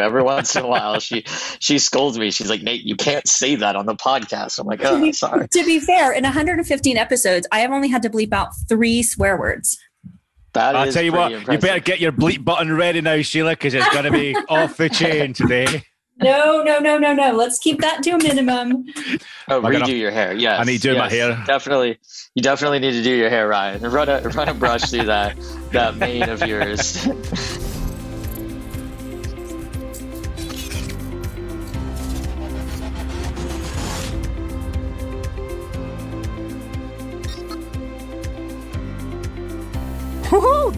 Every once in a while, she she scolds me. She's like, Nate, you can't say that on the podcast. I'm like, oh, to, ah, be, sorry. to be fair, in 115 episodes, I have only had to bleep out three swear words. That I'll is tell you what, pretty you better get your bleep button ready now, Sheila, because it's going to be off the chain today. No, no, no, no, no. Let's keep that to a minimum. Oh, I redo gotta- your hair. Yes. I need to do my hair. Definitely. You definitely need to do your hair, Ryan. Run a run a brush through that that mane of yours.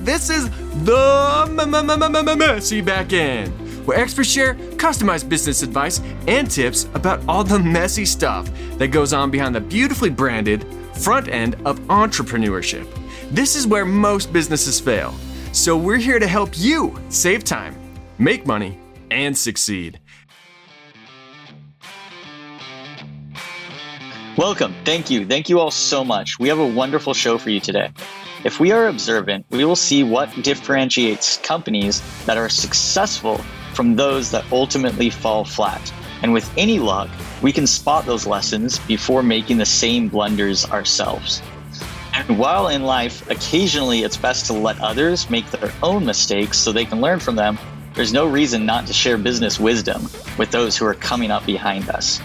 This is the Messy Back End, where experts share customized business advice and tips about all the messy stuff that goes on behind the beautifully branded front end of entrepreneurship. This is where most businesses fail. So we're here to help you save time, make money, and succeed. Welcome. Thank you. Thank you all so much. We have a wonderful show for you today. If we are observant, we will see what differentiates companies that are successful from those that ultimately fall flat. And with any luck, we can spot those lessons before making the same blunders ourselves. And while in life, occasionally it's best to let others make their own mistakes so they can learn from them, there's no reason not to share business wisdom with those who are coming up behind us.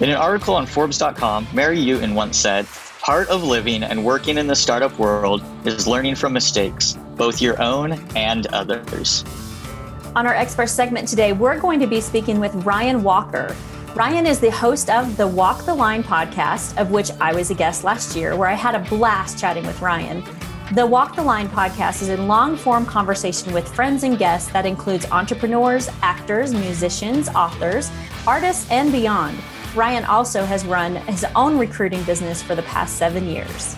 In an article on Forbes.com, Mary Newton once said, Part of living and working in the startup world is learning from mistakes, both your own and others. On our expert segment today, we're going to be speaking with Ryan Walker. Ryan is the host of the Walk the Line podcast, of which I was a guest last year, where I had a blast chatting with Ryan. The Walk the Line podcast is a long form conversation with friends and guests that includes entrepreneurs, actors, musicians, authors, artists, and beyond. Ryan also has run his own recruiting business for the past seven years.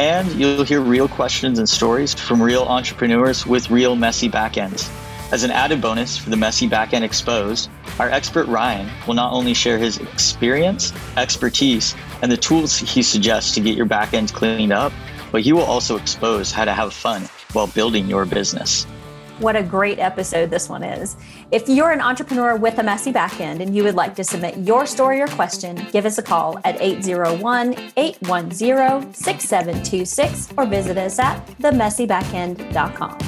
And you'll hear real questions and stories from real entrepreneurs with real messy backends. As an added bonus for the Messy Backend Exposed, our expert Ryan will not only share his experience, expertise, and the tools he suggests to get your backend cleaned up, but he will also expose how to have fun while building your business. What a great episode this one is. If you're an entrepreneur with a messy backend and you would like to submit your story or question, give us a call at 801 810 6726 or visit us at themessybackend.com.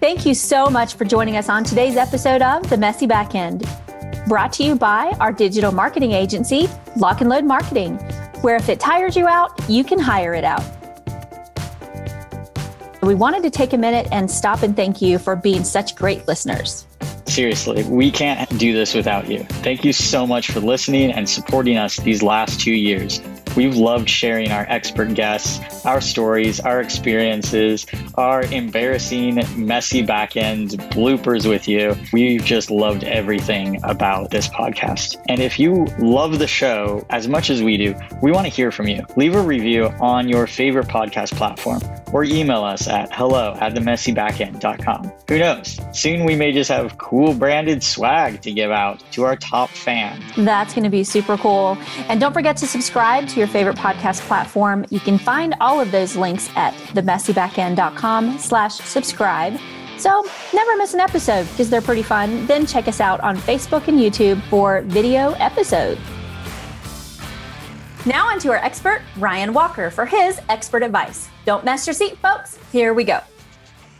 Thank you so much for joining us on today's episode of The Messy Backend, brought to you by our digital marketing agency, Lock and Load Marketing, where if it tires you out, you can hire it out. We wanted to take a minute and stop and thank you for being such great listeners. Seriously, we can't do this without you. Thank you so much for listening and supporting us these last two years. We've loved sharing our expert guests, our stories, our experiences, our embarrassing, messy back end bloopers with you. We've just loved everything about this podcast. And if you love the show as much as we do, we want to hear from you. Leave a review on your favorite podcast platform or email us at hello at themessybackend.com. Who knows? Soon we may just have cool branded swag to give out to our top fans. That's going to be super cool. And don't forget to subscribe to your favorite podcast platform. You can find all of those links at themessybackend.com slash subscribe. So never miss an episode because they're pretty fun. Then check us out on Facebook and YouTube for video episodes. Now on to our expert, Ryan Walker, for his expert advice. Don't mess your seat, folks. Here we go.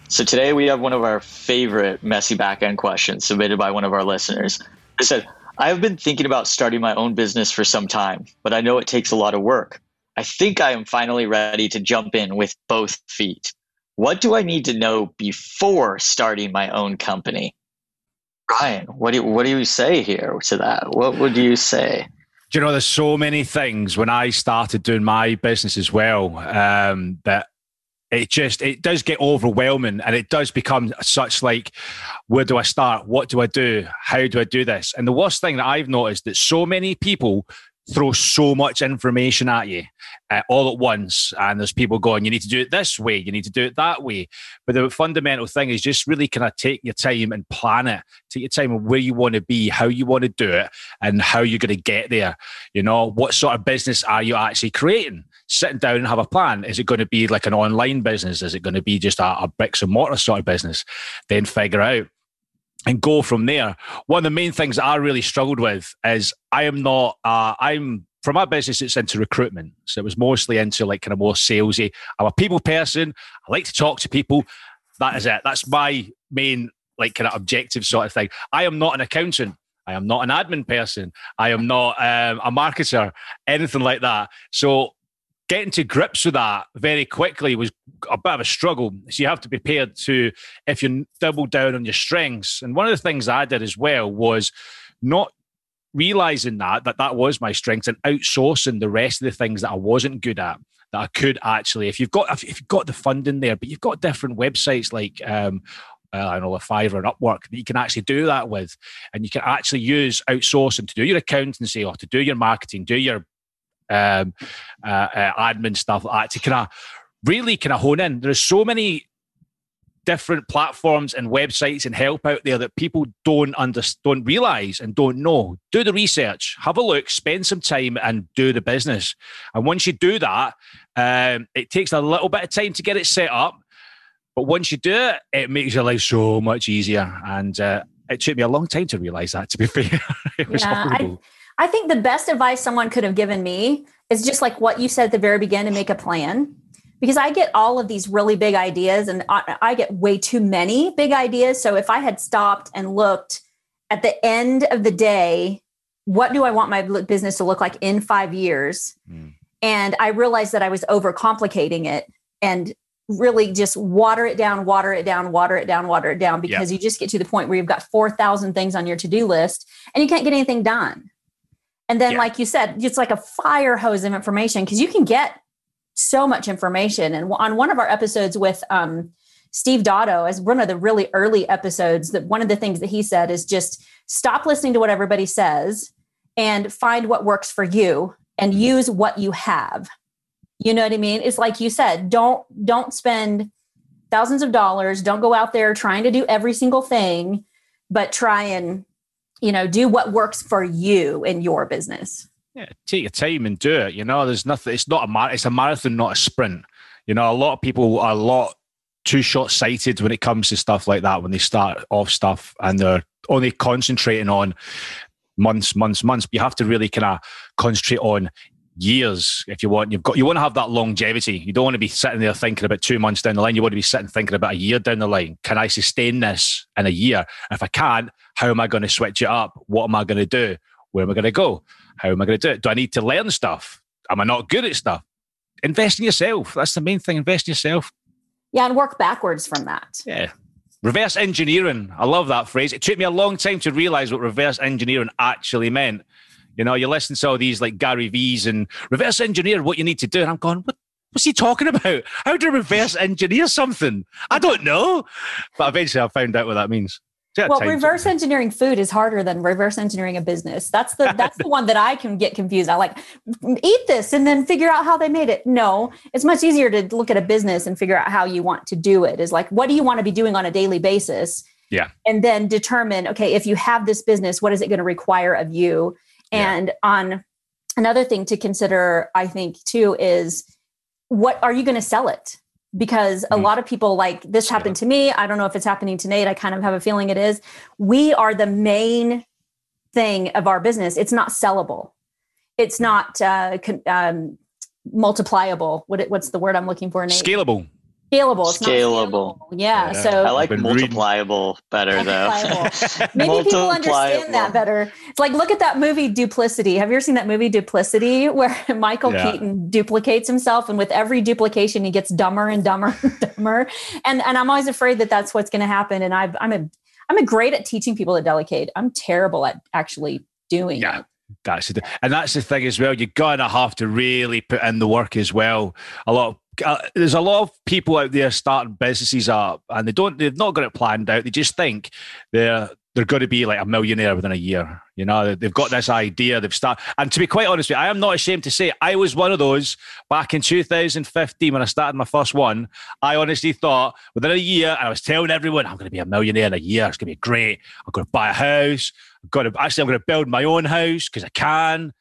So today we have one of our favorite messy backend questions submitted by one of our listeners. They said, I have been thinking about starting my own business for some time, but I know it takes a lot of work. I think I am finally ready to jump in with both feet. What do I need to know before starting my own company? Ryan, what do you, what do you say here to that? What would you say? Do you know, there's so many things when I started doing my business as well um, that it just it does get overwhelming and it does become such like where do i start? What do i do? How do i do this? And the worst thing that i've noticed that so many people throw so much information at you uh, all at once and there's people going you need to do it this way you need to do it that way but the fundamental thing is just really kind of take your time and plan it take your time on where you want to be how you want to do it and how you're going to get there you know what sort of business are you actually creating sitting down and have a plan. Is it going to be like an online business? Is it going to be just a, a bricks and mortar sort of business? Then figure out and go from there. One of the main things that I really struggled with is I am not, uh, I'm for my business, it's into recruitment. So it was mostly into like kind of more salesy. I'm a people person. I like to talk to people. That is it. That's my main like kind of objective sort of thing. I am not an accountant. I am not an admin person. I am not um, a marketer, anything like that. So getting to grips with that very quickly was a bit of a struggle. So you have to be prepared to, if you double down on your strengths. And one of the things I did as well was not realizing that that that was my strength and outsourcing the rest of the things that I wasn't good at that I could actually if you've got if you've got the funding there but you've got different websites like um uh, I know a Fiverr and Upwork that you can actually do that with, and you can actually use outsourcing to do your accountancy or to do your marketing, do your um, uh, uh, admin stuff like that to kind of really kind of hone in. There's so many different platforms and websites and help out there that people don't under, don't realize and don't know. Do the research, have a look, spend some time, and do the business. And once you do that, um, it takes a little bit of time to get it set up, but once you do it, it makes your life so much easier. And uh, it took me a long time to realize that. To be fair, it was yeah, horrible. I, I think the best advice someone could have given me is just like what you said at the very beginning: to make a plan because I get all of these really big ideas and I, get way too many big ideas. So if I had stopped and looked at the end of the day, what do I want my business to look like in five years? Mm. And I realized that I was overcomplicating it and really just water it down, water it down, water it down, water it down because you just get to the point where you've got 4,000 things on your to do list and you can't get anything done. And then, yeah. like you said, it's like a fire hose of information because you can get so much information. And on one of our episodes with um, Steve Dotto, as one of the really early episodes, that one of the things that he said is just stop listening to what everybody says and find what works for you and use what you have. You know what I mean? It's like you said, don't don't spend thousands of dollars, don't go out there trying to do every single thing, but try and you know, do what works for you in your business. Yeah, take your time and do it. You know, there's nothing. It's not a mar- It's a marathon, not a sprint. You know, a lot of people are a lot too short sighted when it comes to stuff like that. When they start off stuff and they're only concentrating on months, months, months. But you have to really kind of concentrate on years if you want. You've got you want to have that longevity. You don't want to be sitting there thinking about two months down the line. You want to be sitting thinking about a year down the line. Can I sustain this in a year? If I can't, how am I going to switch it up? What am I going to do? Where am I going to go? How am I going to do it? Do I need to learn stuff? Am I not good at stuff? Invest in yourself. That's the main thing. Invest in yourself. Yeah, and work backwards from that. Yeah. Reverse engineering. I love that phrase. It took me a long time to realize what reverse engineering actually meant. You know, you listen to all these like Gary Vee's and reverse engineer what you need to do. And I'm going, what, what's he talking about? How do you reverse engineer something? I don't know. But eventually I found out what that means well, reverse engineering food is harder than reverse engineering a business. That's the that's the one that I can get confused. I like eat this and then figure out how they made it. No, it's much easier to look at a business and figure out how you want to do it. Is like what do you want to be doing on a daily basis? Yeah. And then determine, okay, if you have this business, what is it going to require of you? And yeah. on another thing to consider, I think too, is what are you going to sell it? because a mm. lot of people like this happened to me. I don't know if it's happening to Nate. I kind of have a feeling it is. We are the main thing of our business. It's not sellable. It's not uh, um, multipliable. What, what's the word I'm looking for? Nate? Scalable scalable. It's scalable. scalable. Yeah, yeah, So I like multipliable reading. better though. Maybe people understand that better. It's like look at that movie Duplicity. Have you ever seen that movie Duplicity where Michael yeah. Keaton duplicates himself and with every duplication he gets dumber and dumber and dumber. And and I'm always afraid that that's what's going to happen. And I've, I'm a I'm a great at teaching people to delegate. I'm terrible at actually doing yeah. it. That's the, and that's the thing as well. You're gonna have to really put in the work as well. A lot of uh, there's a lot of people out there starting businesses up and they don't they've not got it planned out. They just think they're they're going to be like a millionaire within a year you know? They've got this idea they've started and to be quite honest with you i am not ashamed to say i was one of those back in 2015 when i started my first one. I honestly thought within a year i was telling everyone i'm going to be a millionaire in a year. It's going to be great. I'm going to buy a house. I'm going to actually i'm going to build my own house because i can.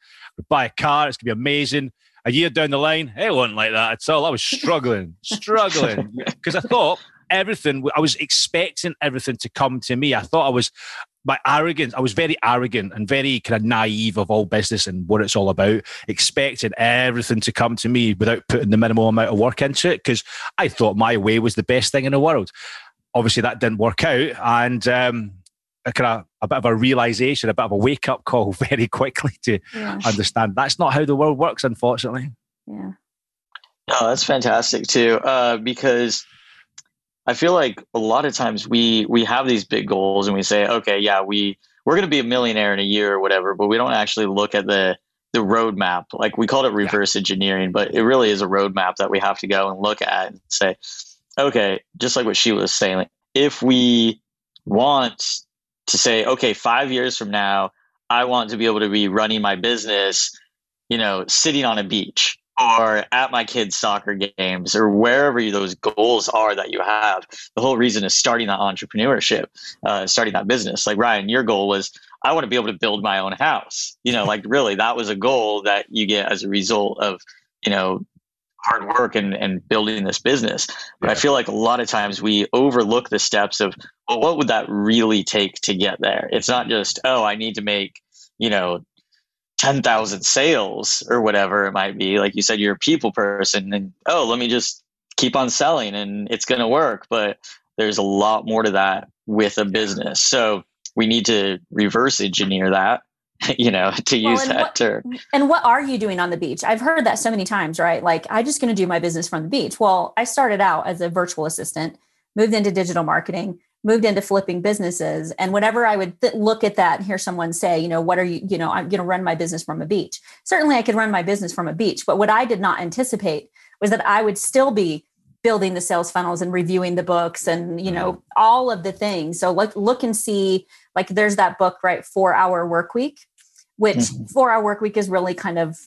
Buy a car. It's going to be amazing a year down the line, it wasn't like that at all. I was struggling, struggling because I thought everything, I was expecting everything to come to me. I thought I was, my arrogance, I was very arrogant and very kind of naive of all business and what it's all about, expecting everything to come to me without putting the minimal amount of work into it because I thought my way was the best thing in the world. Obviously, that didn't work out. And, um, a kind of a bit of a realization, a bit of a wake up call very quickly to yeah. understand that's not how the world works, unfortunately. Yeah. No, that's fantastic too, uh, because I feel like a lot of times we we have these big goals and we say, okay, yeah, we we're going to be a millionaire in a year or whatever, but we don't actually look at the the roadmap. Like we called it reverse yeah. engineering, but it really is a roadmap that we have to go and look at and say, okay, just like what she was saying, like, if we want to say, okay, five years from now, I want to be able to be running my business, you know, sitting on a beach or at my kids' soccer games or wherever those goals are that you have. The whole reason is starting that entrepreneurship, uh, starting that business. Like Ryan, your goal was, I want to be able to build my own house. You know, like really, that was a goal that you get as a result of, you know, hard work and, and building this business. But yeah. I feel like a lot of times we overlook the steps of, well, what would that really take to get there? It's not just, oh, I need to make, you know, 10,000 sales or whatever it might be. Like you said, you're a people person and, oh, let me just keep on selling and it's going to work. But there's a lot more to that with a business. So we need to reverse engineer that you know, to use that what, term. And what are you doing on the beach? I've heard that so many times, right? Like, I'm just going to do my business from the beach. Well, I started out as a virtual assistant, moved into digital marketing, moved into flipping businesses. And whenever I would th- look at that and hear someone say, you know, what are you, you know, I'm going to run my business from a beach. Certainly I could run my business from a beach. But what I did not anticipate was that I would still be building the sales funnels and reviewing the books and you know mm-hmm. all of the things so look look and see like there's that book right four hour work week which mm-hmm. four hour work week is really kind of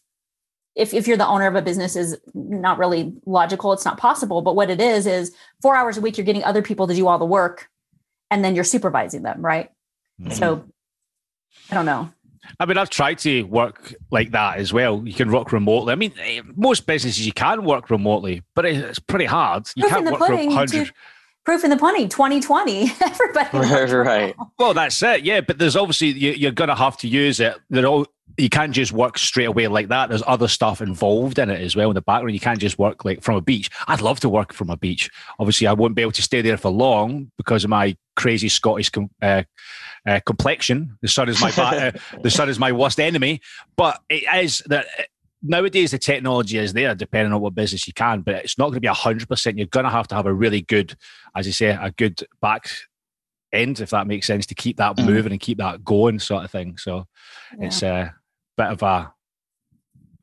if, if you're the owner of a business is not really logical it's not possible but what it is is four hours a week you're getting other people to do all the work and then you're supervising them right mm-hmm. so i don't know I mean, I've tried to work like that as well. You can work remotely. I mean, eh, most businesses you can work remotely, but it's pretty hard. You Proof can't work from hundred. Proof in the pudding, 2020. Everybody. right. Well, that's it. Yeah, but there's obviously you, are going to have to use it. They're all you can't just work straight away like that. There's other stuff involved in it as well in the background. You can't just work like from a beach. I'd love to work from a beach. Obviously, I won't be able to stay there for long because of my crazy Scottish uh, uh, complexion. The sun is my uh, the sun is my worst enemy. But it is that nowadays the technology is there, depending on what business you can. But it's not going to be hundred percent. You're going to have to have a really good, as you say, a good back end, if that makes sense, to keep that mm. moving and keep that going, sort of thing. So yeah. it's a bit of a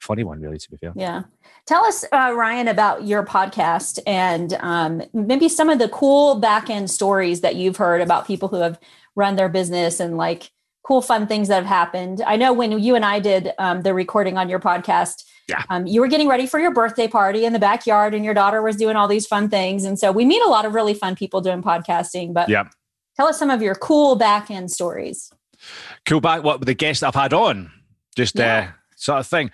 funny one, really, to be fair. Yeah. Tell us, uh, Ryan, about your podcast and um, maybe some of the cool back end stories that you've heard about people who have run their business and like cool, fun things that have happened. I know when you and I did um, the recording on your podcast, yeah. Um, you were getting ready for your birthday party in the backyard, and your daughter was doing all these fun things. And so we meet a lot of really fun people doing podcasting. But yeah. tell us some of your cool back end stories. Cool back what the guests I've had on. Just yeah. uh, sort of thing.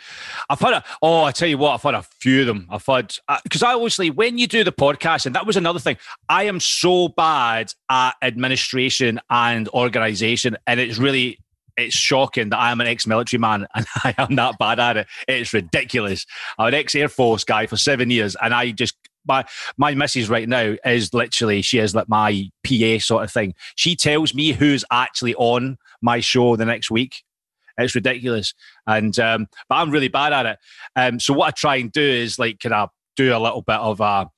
I've had a, oh, I tell you what, I've had a few of them. I've had, because uh, I obviously, when you do the podcast, and that was another thing, I am so bad at administration and organization. And it's really, it's shocking that I'm an ex-military man and I am that bad at it. It's ridiculous. I'm an ex-Air Force guy for seven years, and I just my my missus right now is literally she is like my PA sort of thing. She tells me who's actually on my show the next week. It's ridiculous, and um, but I'm really bad at it. Um, so what I try and do is like kind of do a little bit of a,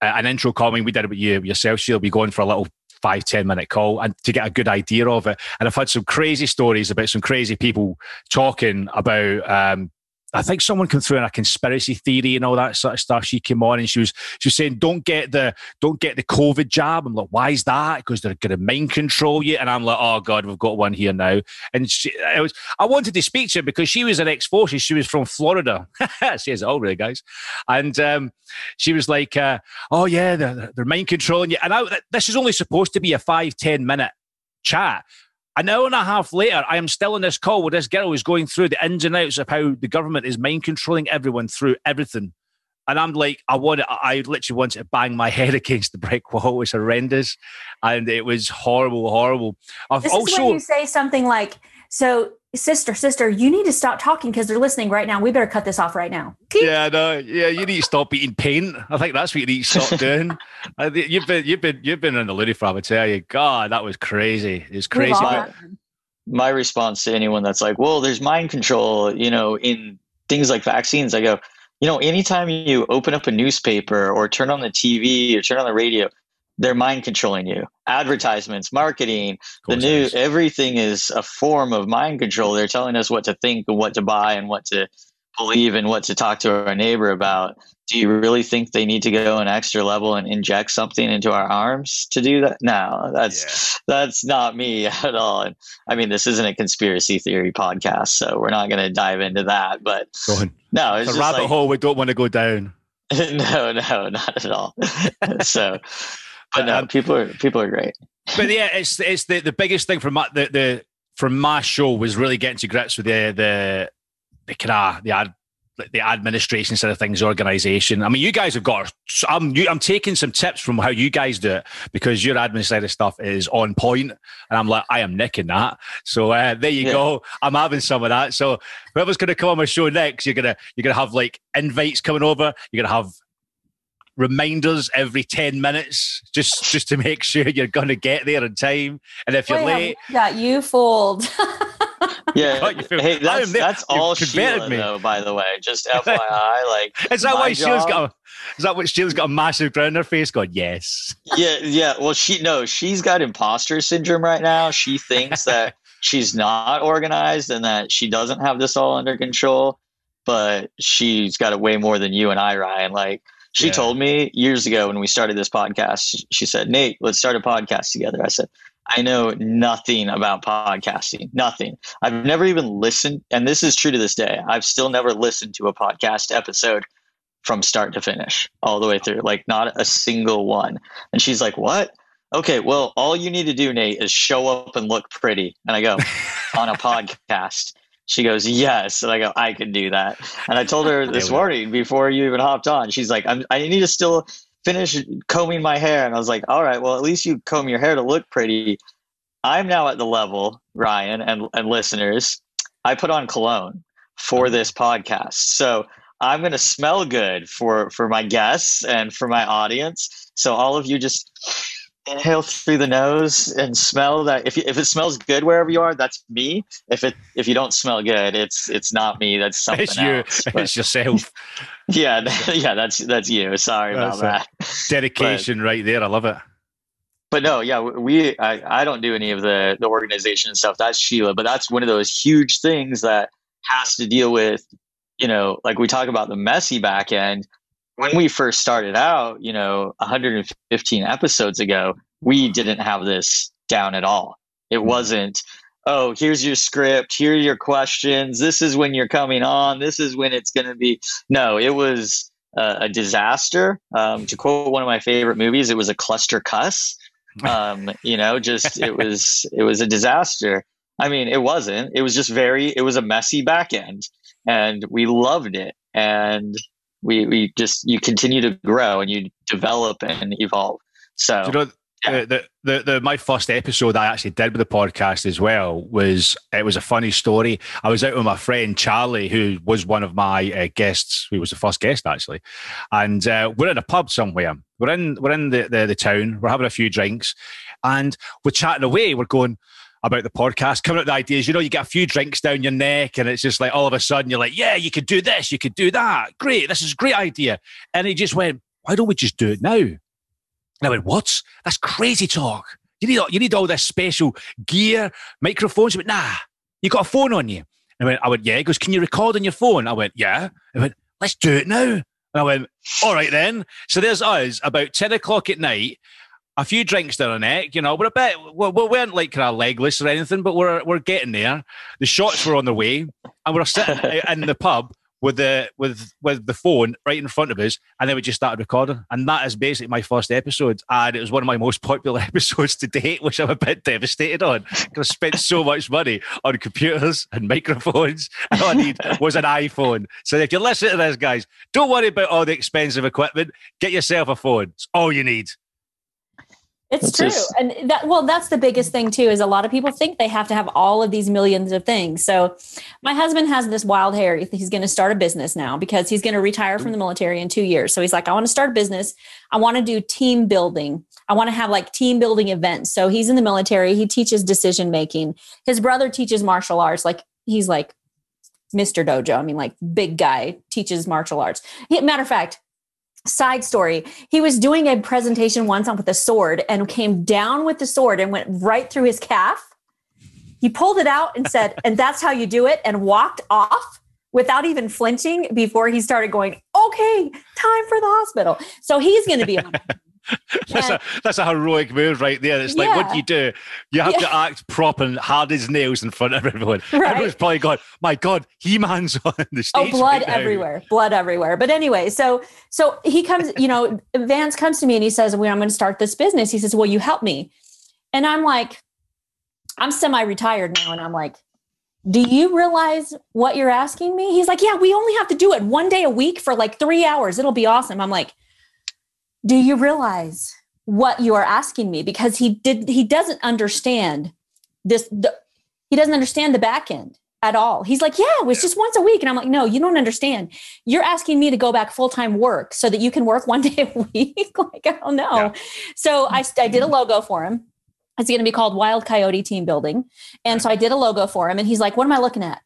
an intro comment. We did it with you yourself. She'll be going for a little five ten minute call and to get a good idea of it. And I've had some crazy stories about some crazy people talking about um, I think someone came through in a conspiracy theory and all that sort of stuff. She came on and she was she was saying, "Don't get the don't get the COVID jab." I'm like, "Why is that?" Because they're going to mind control you. And I'm like, "Oh God, we've got one here now." And she, it was I wanted to speak to her because she was an ex forces. She was from Florida. she has it all, really, guys. And um, she was like, uh, "Oh yeah, they're, they're mind controlling you." And I, this is only supposed to be a five ten minute chat. An hour and a half later, I am still on this call with this girl who's going through the ins and outs of how the government is mind controlling everyone through everything. And I'm like, I want I literally wanted to bang my head against the brick wall. It was horrendous. And it was horrible, horrible. I've this also, is when you say something like, so sister, sister, you need to stop talking because they're listening right now. We better cut this off right now. Yeah, no, yeah, you need to stop eating paint. I think that's what you need to stop doing. you've been, you've been, you've been in the loony farm. I would tell you, God, that was crazy. It's crazy. My, my response to anyone that's like, "Well, there's mind control," you know, in things like vaccines, I go, you know, anytime you open up a newspaper or turn on the TV or turn on the radio, they're mind controlling you. Advertisements, marketing, the news, everything is a form of mind control. They're telling us what to think and what to buy and what to believe and what to talk to our neighbor about. Do you really think they need to go an extra level and inject something into our arms to do that? No, that's yeah. that's not me at all. And I mean, this isn't a conspiracy theory podcast, so we're not going to dive into that. But no, it's a rabbit like, hole we don't want to go down. no, no, not at all. so but no, um, people are people are great. But yeah, it's it's the, the biggest thing from my, the the from my show was really getting to grips with the the the kind the ad the administration side of things, organization. I mean, you guys have got. I'm I'm taking some tips from how you guys do it because your admin side of stuff is on point, and I'm like, I am nicking that. So uh, there you yeah. go. I'm having some of that. So whoever's going to come on my show next, you're gonna you're gonna have like invites coming over. You're gonna have reminders every 10 minutes just just to make sure you're going to get there in time. And if you're Wait, late got you fold yeah hey that's, that's all Sheila me. though by the way just FYI like is that why job, Sheila's got a, is that what Sheila's got a massive grin on her face? Going yes. Yeah yeah well she no she's got imposter syndrome right now. She thinks that she's not organized and that she doesn't have this all under control but she's got it way more than you and I Ryan like she yeah. told me years ago when we started this podcast, she said, Nate, let's start a podcast together. I said, I know nothing about podcasting, nothing. I've never even listened, and this is true to this day. I've still never listened to a podcast episode from start to finish, all the way through, like not a single one. And she's like, What? Okay, well, all you need to do, Nate, is show up and look pretty. And I go, On a podcast. She goes, yes. And I go, I can do that. And I told her this morning before you even hopped on, she's like, I'm, I need to still finish combing my hair. And I was like, all right, well, at least you comb your hair to look pretty. I'm now at the level, Ryan and, and listeners, I put on cologne for uh-huh. this podcast. So I'm going to smell good for, for my guests and for my audience. So all of you just inhale through the nose and smell that. If, if it smells good wherever you are that's me. If it if you don't smell good it's it's not me that's something it's you. else. But, it's yourself. Yeah yeah that's that's you. Sorry that's about that. dedication but, right there. I love it. But no yeah we I, I don't do any of the the organization stuff. That's sheila but that's one of those huge things that has to deal with you know like we talk about the messy back end when we first started out, you know, 115 episodes ago, we didn't have this down at all. It hmm. wasn't, oh, here's your script, here are your questions, this is when you're coming on, this is when it's going to be. No, it was a, a disaster. Um, to quote one of my favorite movies, it was a cluster cuss. Um, you know, just it was it was a disaster. I mean, it wasn't. It was just very. It was a messy back end, and we loved it. And we we just you continue to grow and you develop and evolve. So you know, yeah. the, the, the my first episode I actually did with the podcast as well was it was a funny story. I was out with my friend Charlie, who was one of my uh, guests, who was the first guest actually, and uh, we're in a pub somewhere. We're in we're in the, the the town. We're having a few drinks, and we're chatting away. We're going about the podcast, coming up with ideas. You know, you get a few drinks down your neck, and it's just like all of a sudden you're like, yeah, you could do this, you could do that. Great, this is a great idea. And he just went, why don't we just do it now? And I went, what? That's crazy talk. You need, you need all this special gear, microphones. Went, nah, you got a phone on you. And I went, I went, yeah. He goes, can you record on your phone? I went, yeah. I went, let's do it now. And I went, all right then. So there's us about 10 o'clock at night a few drinks down our neck. You know, we're a bit, we, we weren't like kind of legless or anything, but we're we're getting there. The shots were on the way, and we're sitting in the pub with the with with the phone right in front of us, and then we just started recording. And that is basically my first episode, and it was one of my most popular episodes to date, which I'm a bit devastated on because I spent so much money on computers and microphones. And all I need was an iPhone. So if you listen to this, guys, don't worry about all the expensive equipment. Get yourself a phone. It's all you need. It's, true. Just... And that well, that's the biggest thing too, is a lot of people think they have to have all of these millions of things. So my husband has this wild hair. He's going to start a business now because he's going to retire from the military in two years. So he's like, I want to start a business. I want to do team building. I want to have like team building events. So he's in the military. He teaches decision making. His brother teaches martial arts. Like he's like Mr. Dojo. I mean, like big guy teaches martial arts. He, matter of fact, side story. He was doing a presentation once on with a sword and came down with the sword and went right through his calf. He pulled it out and said and that's how you do it and walked off without even flinching before he started going okay time for the hospital. So he's going to be on that's a that's a heroic move right there. It's like yeah. what do you do? You have yeah. to act prop and hard as nails in front of everyone. Right. Everyone's probably going, "My God, He Man's on the oh, stage." Oh, blood right everywhere, blood everywhere. But anyway, so so he comes, you know, Vance comes to me and he says, "Well, I'm going to start this business." He says, "Will you help me?" And I'm like, I'm semi-retired now, and I'm like, do you realize what you're asking me? He's like, yeah, we only have to do it one day a week for like three hours. It'll be awesome. I'm like, do you realize what you are asking me? Because he did he doesn't understand this the, he doesn't understand the back end at all. He's like yeah it was just once a week. And i'm like no you don't understand. You're asking me to go back full-time work so that you can work one day a week. Like i don't know. Yeah. so I, I did a logo for him. It's going to be called wild coyote team building. And so i did a logo for him and he's like what am i looking at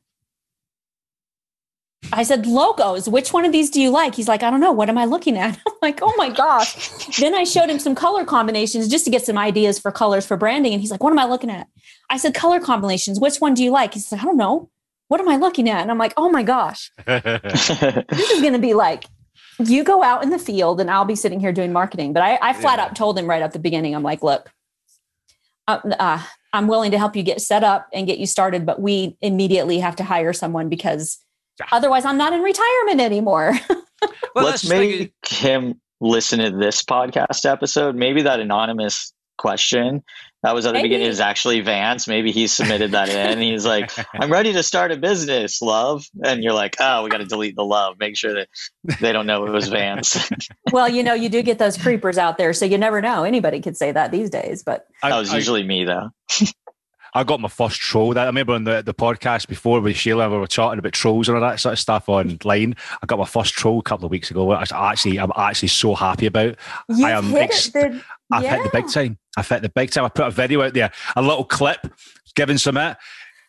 I said, logos, which one of these do you like? He's like, I don't know. What am I looking at? I'm like, oh my gosh. then I showed him some color combinations just to get some ideas for colors for branding. And he's like, what am I looking at? I said, color combinations. Which one do you like? He's like, I don't know. What am I looking at? And I'm like, oh my gosh. this is going to be like, you go out in the field and I'll be sitting here doing marketing. But I, I flat yeah. out told him right at the beginning, I'm like, look, uh, uh, I'm willing to help you get set up and get you started, but we immediately have to hire someone because Otherwise, I'm not in retirement anymore. well, Let's make him listen to this podcast episode. Maybe that anonymous question that was at the Maybe. beginning is actually Vance. Maybe he submitted that in. He's like, I'm ready to start a business, love. And you're like, oh, we got to delete the love. Make sure that they don't know it was Vance. well, you know, you do get those creepers out there. So you never know. Anybody could say that these days. But that was usually me, though. I got my first troll. That I remember on the, the podcast before with Sheila, we were chatting about trolls and all that sort of stuff online. I got my first troll a couple of weeks ago. I actually, I'm actually so happy about. You I am. Hit ex- the, I've yeah. hit the big time. I've hit the big time. I put a video out there, a little clip, giving some it,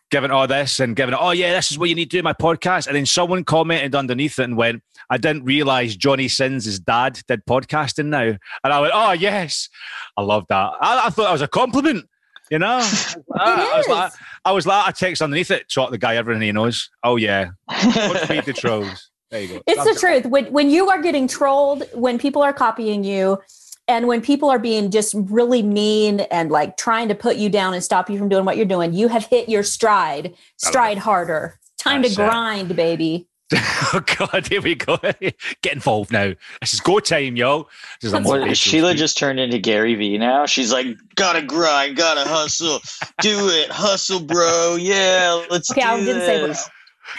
giving all this and giving it. Oh yeah, this is what you need to do my podcast. And then someone commented underneath it and went, "I didn't realize Johnny Sins' dad did podcasting now." And I went, "Oh yes, I love that. I, I thought that was a compliment." You know, I, was like, I was like, I text underneath it, talk the guy everything he knows. Oh yeah, feed the trolls. There you go. It's That's the truth. When when you are getting trolled, when people are copying you, and when people are being just really mean and like trying to put you down and stop you from doing what you're doing, you have hit your stride. Stride harder. Time That's to grind, baby. oh God, here we go. Get involved now. This is go time, yo. Well, Sheila just turned into Gary Vee now. She's like, gotta grind, gotta hustle, do it, hustle, bro. Yeah, let's okay, do I didn't this. say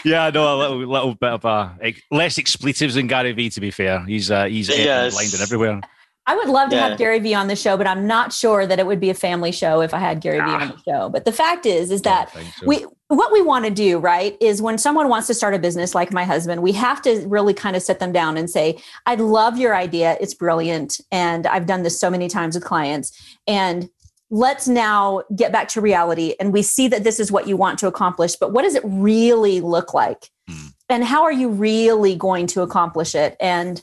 Yeah, I know a little, little bit of uh, less expletives than Gary Vee. To be fair, he's uh, he's yes. blinded everywhere. I would love to yeah. have Gary Vee on the show, but I'm not sure that it would be a family show if I had Gary ah. Vee on the show. But the fact is, is that so. we what we want to do, right, is when someone wants to start a business like my husband, we have to really kind of sit them down and say, I love your idea. It's brilliant. And I've done this so many times with clients. And let's now get back to reality. And we see that this is what you want to accomplish, but what does it really look like? Mm. And how are you really going to accomplish it? And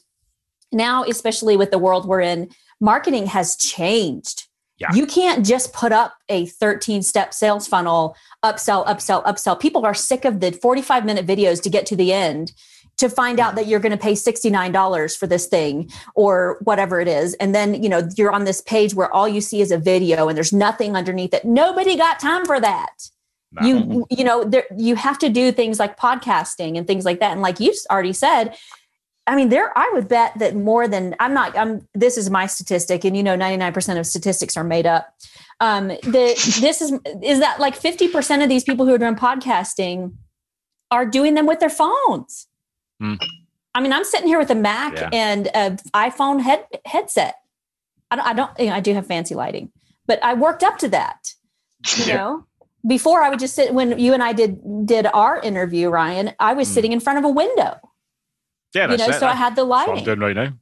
now, especially with the world we're in, marketing has changed. Yeah. You can't just put up a 13 step sales funnel, upsell, upsell, upsell. People are sick of the 45 minute videos to get to the end to find out mm. that you're going to pay $69 for this thing or whatever it is. And then, you know, you're on this page where all you see is a video and there's nothing underneath it. Nobody got time for that. No. You you know there you have to do things like podcasting and things like that. And like you already said, I mean, there, I would bet that more than I'm not, I'm, this is my statistic, and you know, 99% of statistics are made up. Um, the, this is, is that like 50% of these people who are doing podcasting are doing them with their phones. Mm. I mean, I'm sitting here with a Mac yeah. and an iPhone head, headset. I don't, I don't, you know, I do have fancy lighting, but I worked up to that, you yeah. know? Before I would just sit when you and I did did our interview, Ryan, I was mm. sitting in front of a window yeah, you know, so I had the lighting. I'm doing right now.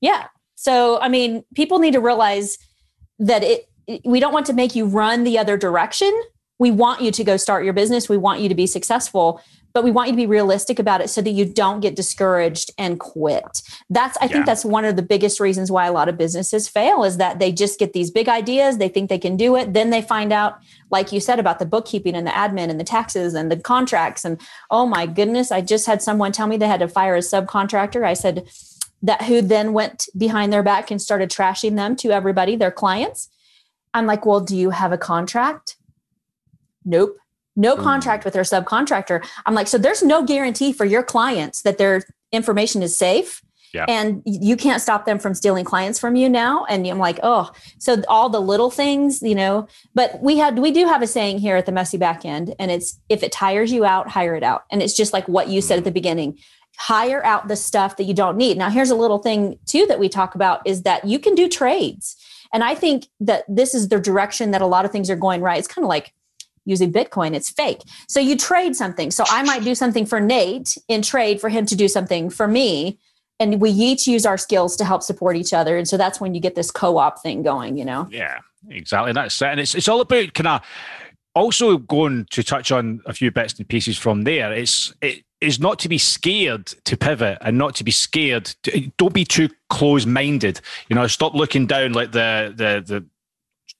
Yeah. So I mean, people need to realize that it, it we don't want to make you run the other direction. We want you to go start your business. We want you to be successful, but we want you to be realistic about it so that you don't get discouraged and quit. That's I yeah. think that's one of the biggest reasons why a lot of businesses fail is that they just get these big ideas, they think they can do it, then they find out like you said about the bookkeeping and the admin and the taxes and the contracts and oh my goodness i just had someone tell me they had to fire a subcontractor i said that who then went behind their back and started trashing them to everybody their clients i'm like well do you have a contract nope no mm. contract with their subcontractor i'm like so there's no guarantee for your clients that their information is safe yeah. And you can't stop them from stealing clients from you now. And I'm like, oh, so all the little things, you know. But we had we do have a saying here at the messy back end, and it's if it tires you out, hire it out. And it's just like what you said at the mm. beginning. Hire out the stuff that you don't need. Now, here's a little thing too that we talk about is that you can do trades. And I think that this is the direction that a lot of things are going right. It's kind of like using Bitcoin. It's fake. So you trade something. So I might do something for Nate in trade for him to do something for me and we each use our skills to help support each other and so that's when you get this co-op thing going you know yeah exactly that's it and it's, it's all about kind of also going to touch on a few bits and pieces from there it's it is not to be scared to pivot and not to be scared to, don't be too close-minded you know stop looking down like the the the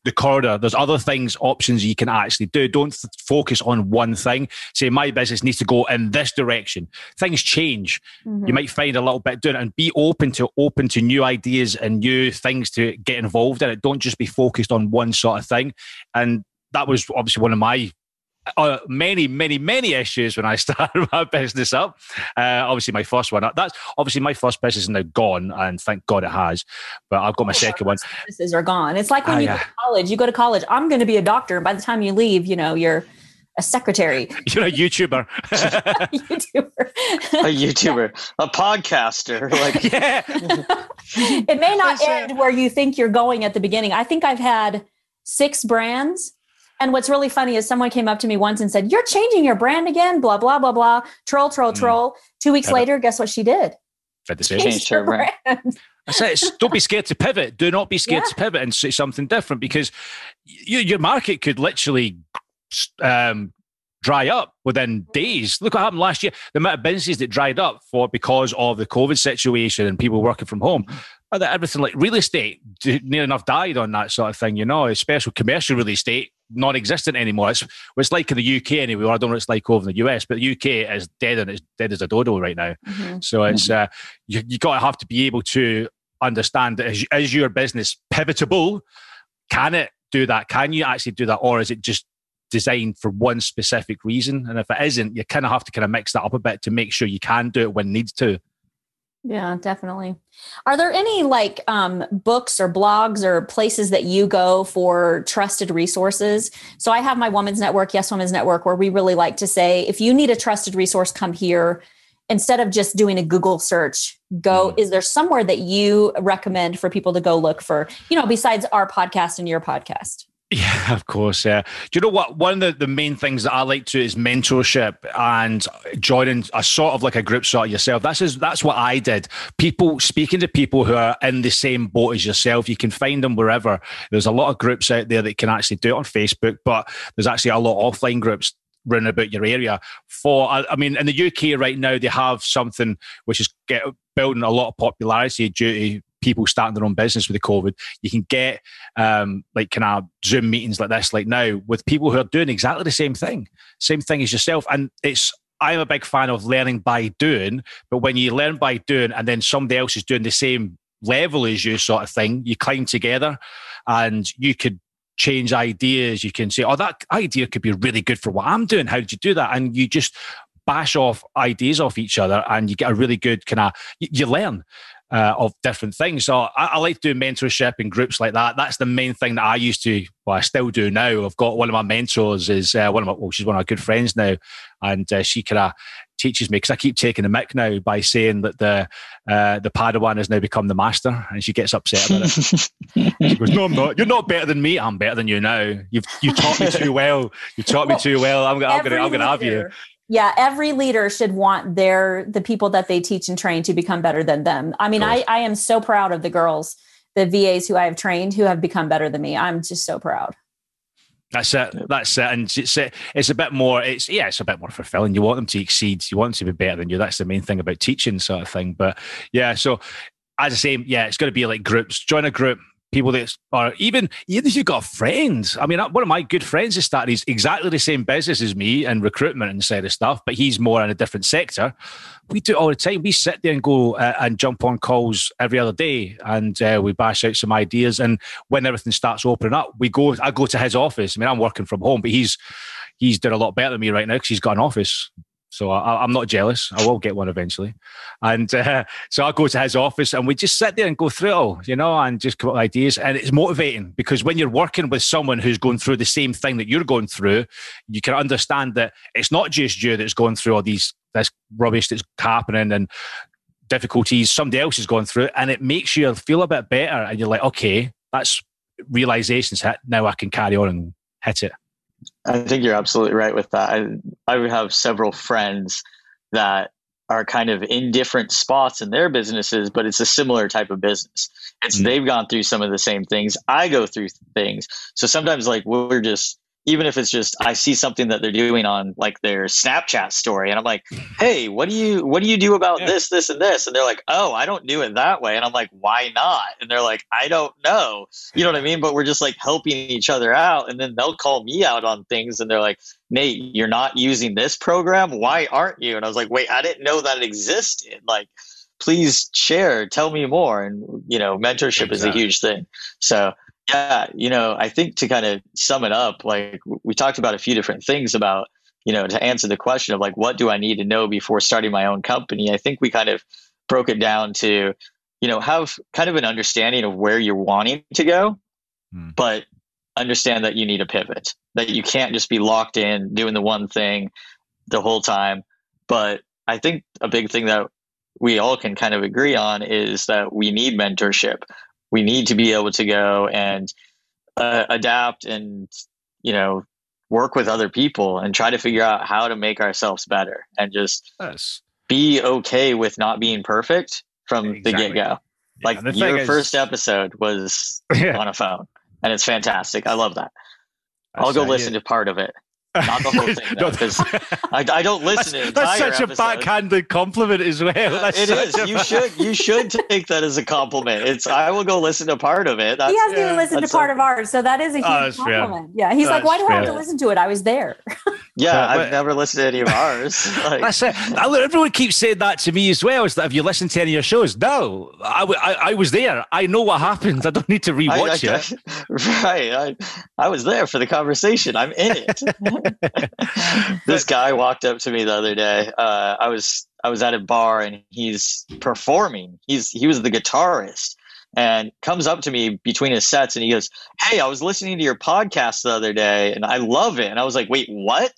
the corridor. There's other things, options you can actually do. Don't th- focus on one thing. Say my business needs to go in this direction. Things change. Mm-hmm. You might find a little bit doing it and be open to open to new ideas and new things to get involved in it. Don't just be focused on one sort of thing. And that was obviously one of my uh, many, many, many issues when I started my business up. Uh, obviously, my first one. That's obviously my first business is now gone, and thank God it has. But I've got my second one. Businesses are gone. It's like when uh, you yeah. go to college. You go to college. I'm going to be a doctor. and By the time you leave, you know you're a secretary. You're a YouTuber. a YouTuber. a YouTuber. A podcaster. Like yeah. it may not end where you think you're going at the beginning. I think I've had six brands and what's really funny is someone came up to me once and said, You're changing your brand again, blah, blah, blah, blah. Troll, troll, mm. troll. Two weeks later, guess what she did? Fed the Changed her brand. brand. I said, don't be scared to pivot. Do not be scared yeah. to pivot and say something different because you, your market could literally um, dry up within days. Look what happened last year. The amount of businesses that dried up for because of the COVID situation and people working from home. Everything like real estate, near enough died on that sort of thing, you know, especially commercial real estate non-existent anymore. It's it's like in the UK anyway. I don't know what it's like over in the US, but the UK is dead and it's dead as a dodo right now. Mm-hmm. So it's uh, you you got to have to be able to understand that is, is your business pivotable? Can it do that? Can you actually do that, or is it just designed for one specific reason? And if it isn't, you kind of have to kind of mix that up a bit to make sure you can do it when needs to. Yeah, definitely. Are there any like um, books or blogs or places that you go for trusted resources? So I have my Women's Network, Yes Women's Network, where we really like to say if you need a trusted resource, come here. Instead of just doing a Google search, go. Mm. Is there somewhere that you recommend for people to go look for, you know, besides our podcast and your podcast? Yeah, of course. Yeah. Do you know what? One of the, the main things that I like to is mentorship and joining a sort of like a group sort of yourself. That's is that's what I did. People speaking to people who are in the same boat as yourself. You can find them wherever. There's a lot of groups out there that can actually do it on Facebook, but there's actually a lot of offline groups running about your area. For I mean, in the UK right now, they have something which is get, building a lot of popularity due to people starting their own business with the COVID. You can get um, like kind of Zoom meetings like this, like now, with people who are doing exactly the same thing, same thing as yourself. And it's I'm a big fan of learning by doing, but when you learn by doing and then somebody else is doing the same level as you, sort of thing, you climb together and you could change ideas. You can say, "Oh, that idea could be really good for what I'm doing. How did you do that?" And you just bash off ideas off each other, and you get a really good kind of you learn uh, of different things. So I, I, like doing mentorship in groups like that. That's the main thing that I used to, well, I still do now. I've got one of my mentors is uh, one of my, well, she's one of my good friends now, and uh, she kind of teaches me because I keep taking the mic now by saying that the uh, the Padawan has now become the master, and she gets upset about it. she goes, "No, I'm not. You're not better than me. I'm better than you now. You've you taught me too well. You taught me too well. I'm, I'm gonna I'm gonna have you." Yeah every leader should want their the people that they teach and train to become better than them i mean I, I am so proud of the girls the vas who i have trained who have become better than me i'm just so proud that's it. That's it. And it's a, it's a bit more. It's yeah, it's a bit more fulfilling. You want them to exceed. You want them to be better than you. That's the main thing about teaching, sort of thing. But yeah, so as I say, yeah, it's got to be like groups. Join a group, people that are even even if you've got friends. I mean, one of my good friends has started. He's exactly the same business as me and recruitment and side of stuff, but he's more in a different sector. We do it all the time. We sit there and go uh, and jump on calls every other day, and uh, we bash out some ideas. And when everything starts opening up, we go. I go to his office. I mean, I'm working from home, but he's he's doing a lot better than me right now because he's got an office. So I, am not jealous. I will get one eventually. And uh, so I go to his office and we just sit there and go through it all, you know, and just come up with ideas. And it's motivating because when you're working with someone who's going through the same thing that you're going through, you can understand that it's not just you that's going through all these this rubbish that's happening and difficulties. Somebody else is going through and it makes you feel a bit better. And you're like, okay, that's realizations hit. Now I can carry on and hit it. I think you're absolutely right with that. I, I have several friends that are kind of in different spots in their businesses, but it's a similar type of business. It's mm-hmm. they've gone through some of the same things. I go through things. So sometimes like we're just even if it's just I see something that they're doing on like their Snapchat story and I'm like, "Hey, what do you what do you do about yeah. this this and this?" And they're like, "Oh, I don't do it that way." And I'm like, "Why not?" And they're like, "I don't know." You know what I mean? But we're just like helping each other out and then they'll call me out on things and they're like, "Nate, you're not using this program. Why aren't you?" And I was like, "Wait, I didn't know that it existed." Like please share, tell me more and you know, mentorship exactly. is a huge thing. So yeah, you know, I think to kind of sum it up, like we talked about a few different things about, you know, to answer the question of like, what do I need to know before starting my own company? I think we kind of broke it down to, you know, have kind of an understanding of where you're wanting to go, hmm. but understand that you need a pivot, that you can't just be locked in doing the one thing the whole time. But I think a big thing that we all can kind of agree on is that we need mentorship we need to be able to go and uh, adapt and you know work with other people and try to figure out how to make ourselves better and just yes. be okay with not being perfect from exactly. the get-go like your is, first episode was yeah. on a phone and it's fantastic i love that i'll go listen to part of it not the whole thing, because I, I, don't listen that's, to That's such episode. a backhanded compliment as well. That's it is. You should you should take that as a compliment. It's I will go listen to part of it. That's, he hasn't yeah, even listened to part of ours, so that is a oh, huge oh, compliment. Fair. Yeah, he's that's like, why do fair. I have to listen to it? I was there. Yeah, I've never listened to any of ours. Like, that's it. Everyone keeps saying that to me as well. Is that have you listened to any of your shows? No, I, I, I was there. I know what happened. I don't need to rewatch I, it. Right. I, I was there for the conversation. I'm in it. this guy walked up to me the other day. Uh, I was I was at a bar and he's performing. He's he was the guitarist and comes up to me between his sets and he goes, Hey, I was listening to your podcast the other day and I love it. And I was like, Wait, what?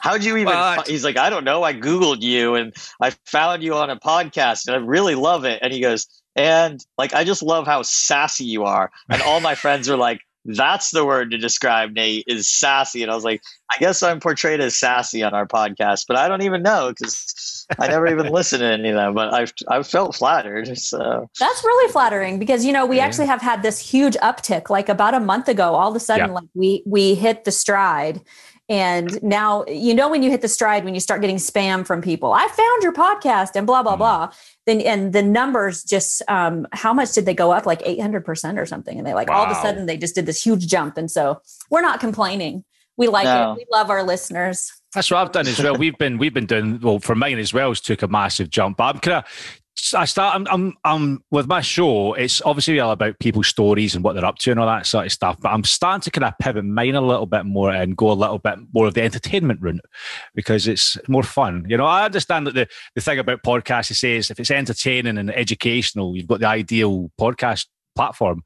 How'd you even? He's like, I don't know. I Googled you and I found you on a podcast and I really love it. And he goes, and like, I just love how sassy you are. And all my friends are like, that's the word to describe Nate is sassy. And I was like, I guess I'm portrayed as sassy on our podcast, but I don't even know because I never even listened to any of them. But I've I've felt flattered. So that's really flattering because you know we yeah. actually have had this huge uptick. Like about a month ago, all of a sudden, yeah. like we we hit the stride. And now, you know, when you hit the stride, when you start getting spam from people, I found your podcast and blah, blah, mm. blah then and the numbers just um, how much did they go up like 800% or something and they like wow. all of a sudden they just did this huge jump and so we're not complaining we like no. it we love our listeners that's what I've done as well. We've been we've been doing well for mine as well. Has took a massive jump. But I'm kind of I start. I'm, I'm, I'm with my show. It's obviously all about people's stories and what they're up to and all that sort of stuff. But I'm starting to kind of pivot mine a little bit more and go a little bit more of the entertainment route because it's more fun. You know, I understand that the the thing about podcasts is if it's entertaining and educational, you've got the ideal podcast platform.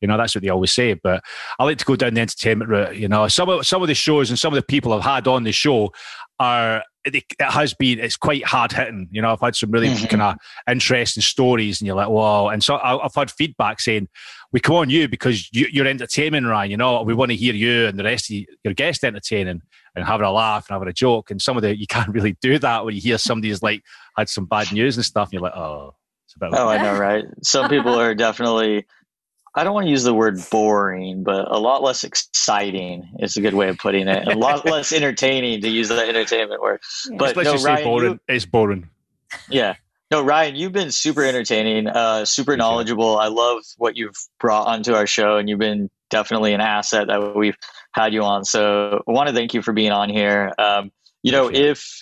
You know, that's what they always say. But I like to go down the entertainment route. You know, some of some of the shows and some of the people I've had on the show are it, has been it's quite hard hitting. You know, I've had some really mm-hmm. kind of interesting stories, and you're like, wow. And so I, have had feedback saying, "We come on you because you, are entertaining, Ryan. You know, we want to hear you and the rest of your guest entertaining and having a laugh and having a joke. And some of the you can't really do that when you hear somebody's like had some bad news and stuff, and you're like, oh, it's about. Oh, I know, right? Some people are definitely I don't want to use the word boring, but a lot less exciting is a good way of putting it. A lot less entertaining to use the entertainment word. Yeah. But no, just Ryan, boring. You, it's boring. Yeah. No, Ryan, you've been super entertaining, uh, super knowledgeable. I love what you've brought onto our show, and you've been definitely an asset that we've had you on. So I want to thank you for being on here. Um, you know, if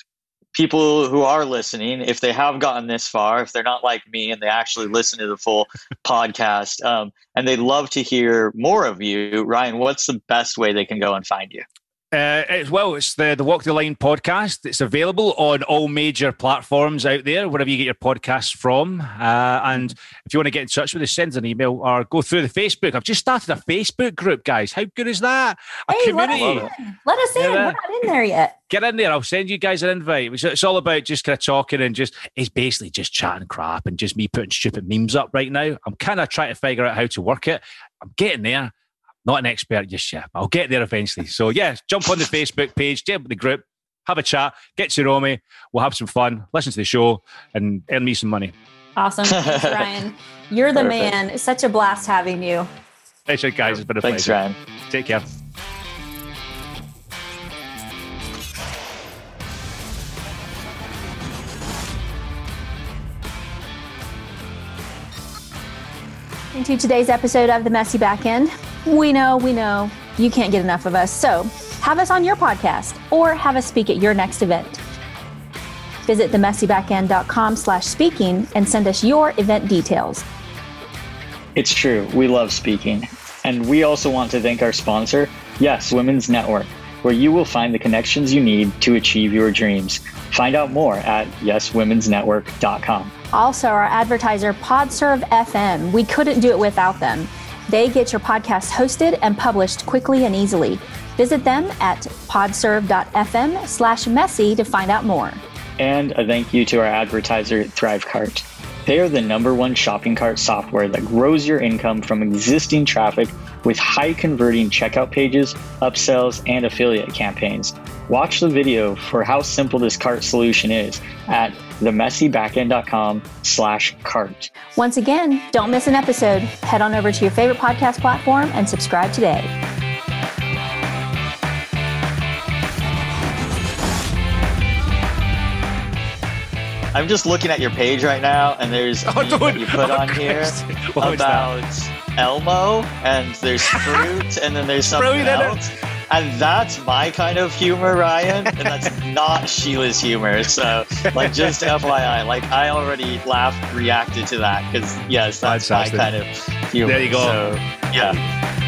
people who are listening, if they have gotten this far, if they're not like me and they actually listen to the full podcast, um, and they'd love to hear more of you, Ryan, what's the best way they can go and find you? Uh, it's, well, it's the, the Walk the Line podcast. It's available on all major platforms out there, wherever you get your podcasts from. Uh, and if you want to get in touch with us, send us an email or go through the Facebook. I've just started a Facebook group, guys. How good is that? A hey, community. Let us in. Let us in. Yeah. We're not in there yet. Get in there. I'll send you guys an invite. It's all about just kind of talking and just, it's basically just chatting crap and just me putting stupid memes up right now. I'm kind of trying to figure out how to work it. I'm getting there. Not an expert just yet, I'll get there eventually. So, yeah, jump on the Facebook page, jump the group, have a chat, get to know me. We'll have some fun, listen to the show, and earn me some money. Awesome. Thanks, Ryan. You're the Perfect. man. It's such a blast having you. Thanks, guys. It's been a Thanks, pleasure. Ryan. Take care. Into today's episode of The Messy Backend. We know, we know, you can't get enough of us. So have us on your podcast or have us speak at your next event. Visit themessybackend.com slash speaking and send us your event details. It's true. We love speaking. And we also want to thank our sponsor, Yes Women's Network, where you will find the connections you need to achieve your dreams. Find out more at yeswomensnetwork.com. Also, our advertiser, Podserve FM. We couldn't do it without them. They get your podcast hosted and published quickly and easily. Visit them at podserve.fm slash messy to find out more. And a thank you to our advertiser, ThriveCart. They are the number one shopping cart software that grows your income from existing traffic with high converting checkout pages, upsells, and affiliate campaigns. Watch the video for how simple this cart solution is at themessybackend.com slash cart. Once again, don't miss an episode. Head on over to your favorite podcast platform and subscribe today. I'm just looking at your page right now, and there's oh, you put oh, on Christ. here about Elmo, and there's fruit, and then there's something else. And that's my kind of humor, Ryan, and that's not Sheila's humor. So, like, just FYI, like, I already laughed, reacted to that because, yes, that's my kind of humor. There you go. So, yeah.